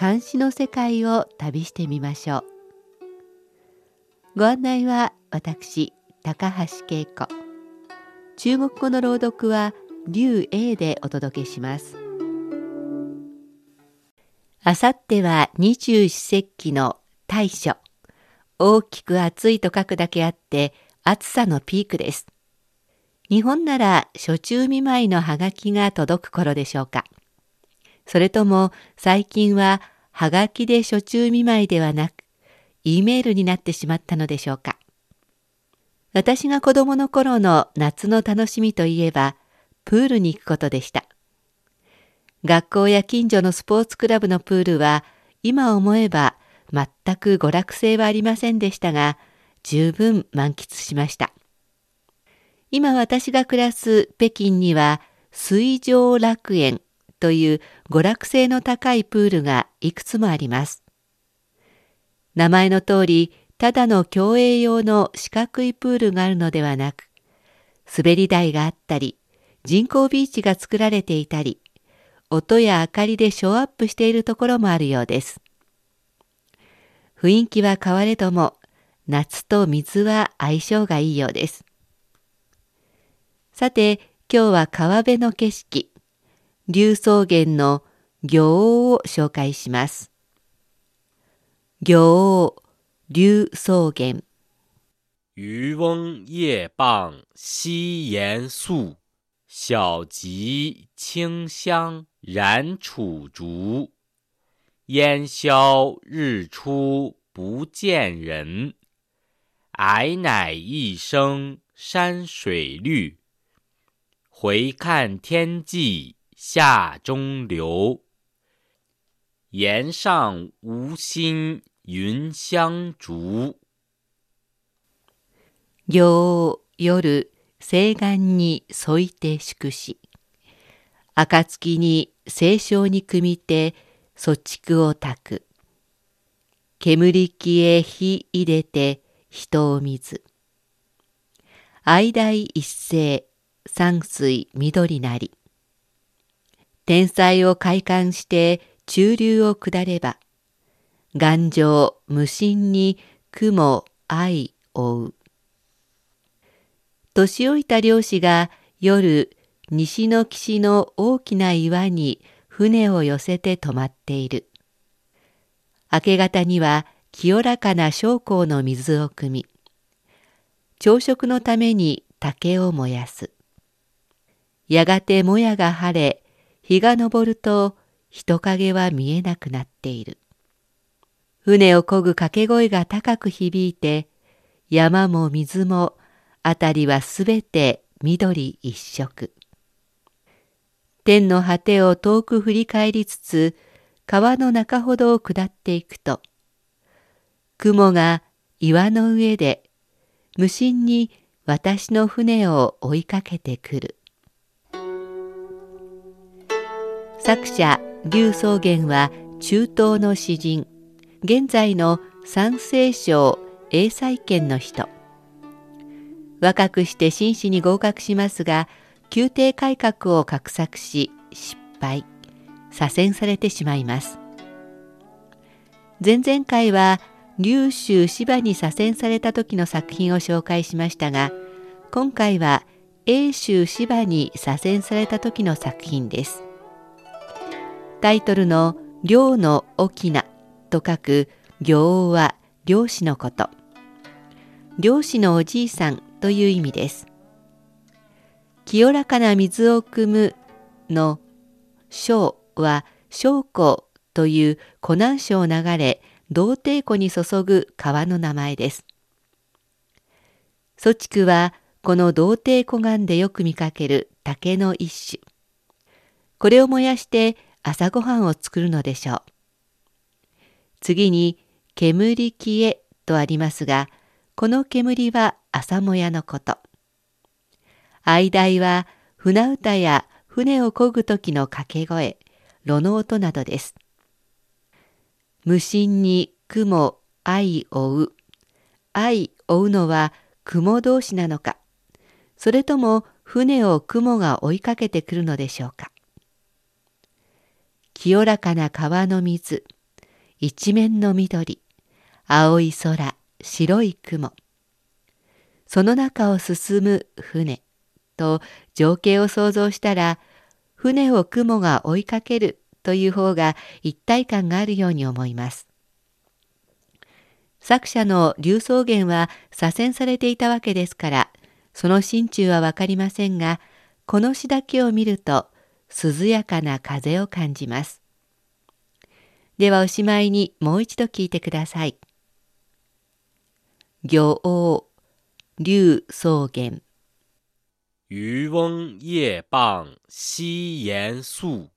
監視の世界を旅してみましょう。ご案内は私高橋恵子。中国語の朗読は劉英でお届けします。あさっては二十四節気の大暑。大きく暑いと書くだけあって暑さのピークです。日本なら初中見舞いのハガキが届く頃でしょうか。それとも最近はハガキで初中見舞いではなく、E メールになってしまったのでしょうか。私が子供の頃の夏の楽しみといえば、プールに行くことでした。学校や近所のスポーツクラブのプールは、今思えば全く娯楽性はありませんでしたが、十分満喫しました。今私が暮らす北京には水上楽園という娯楽性の高いプールがいくつもあります。名前の通り、ただの競泳用の四角いプールがあるのではなく、滑り台があったり、人工ビーチが作られていたり、音や明かりでショーアップしているところもあるようです。雰囲気は変われども、夏と水は相性がいいようです。さて、今日は川辺の景色、竜草原の行を紹介します。行、竜草原。渔翁夜傍西岩宿，小楫清香燃楚竹。烟消日出不见人，矮乃一声山水绿。回看天际下中流，岩上无心云相逐。行夜西岸に添いて祝し暁に清少に組みて粗竹を焚く煙木へ火入れて人を見ず愛大一斉山水緑なり。天才を開館して中流を下れば、頑丈無心に雲愛追う。年老いた漁師が夜西の岸の大きな岩に船を寄せて止まっている。明け方には清らかな将校の水を汲み、朝食のために竹を燃やす。やがてもやが晴れ、日が昇ると人影は見えなくなっている。船を漕ぐ掛け声が高く響いて、山も水も辺りはすべて緑一色。天の果てを遠く振り返りつつ、川の中ほどを下っていくと、雲が岩の上で無心に私の船を追いかけてくる。作者劉宗元は中東の詩人。現在の三聖省英才権の人。若くして紳士に合格しますが宮廷改革を画策し失敗左遷されてしまいます。前々回は劉州芝に左遷された時の作品を紹介しましたが今回は英州芝に左遷された時の作品です。タイトルの「漁の沖な」と書く行は漁師のこと。漁師のおじいさんという意味です。清らかな水を汲むの小は小湖という湖南省を流れ道帝湖に注ぐ川の名前です。祖竹はこの道帝湖岸でよく見かける竹の一種。これを燃やして朝ごはんを作るのでしょう。次に煙消えとありますが、この煙は朝もやのこと。愛題は船歌や船を漕ぐ時の掛け声、炉の音などです。無心に雲愛追う。愛追うのは雲同士なのか、それとも船を雲が追いかけてくるのでしょうか。清らかな川の水、一面の緑、青い空、白い雲。その中を進む船と情景を想像したら、船を雲が追いかけるという方が一体感があるように思います。作者の竜草原は左遷されていたわけですから、その心中はわかりませんが、この詩だけを見ると、涼やかな風を感じます。ではおしまいにもう一度聞いてください。行王、竜草原。渔翁夜傍西岩宿，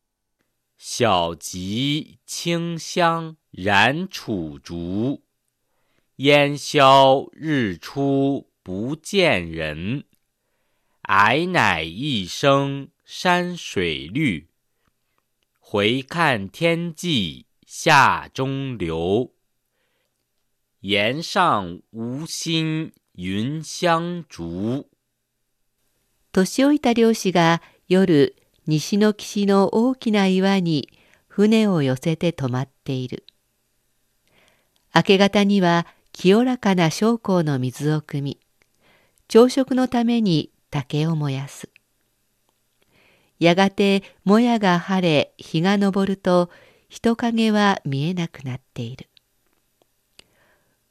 小楫清香燃楚竹。烟消日出不见人，矮乃一声山水绿。回看天际下中流，岩上无心云相逐。年老いた漁師が夜西の岸の大きな岩に船を寄せて止まっている。明け方には清らかな将校の水を汲み、朝食のために竹を燃やす。やがてもやが晴れ日が昇ると人影は見えなくなっている。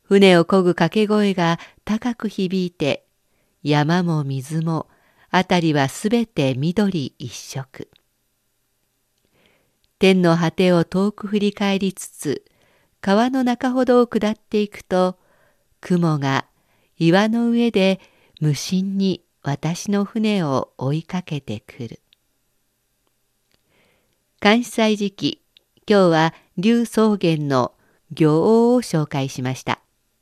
船を漕ぐ掛け声が高く響いて山も水も辺りはすべて緑一色。天の果てを遠く振り返りつつ、川の中ほどを下っていくと、雲が岩の上で無心に私の船を追いかけてくる。関西時期、今日は龍草原の行王を紹介しました。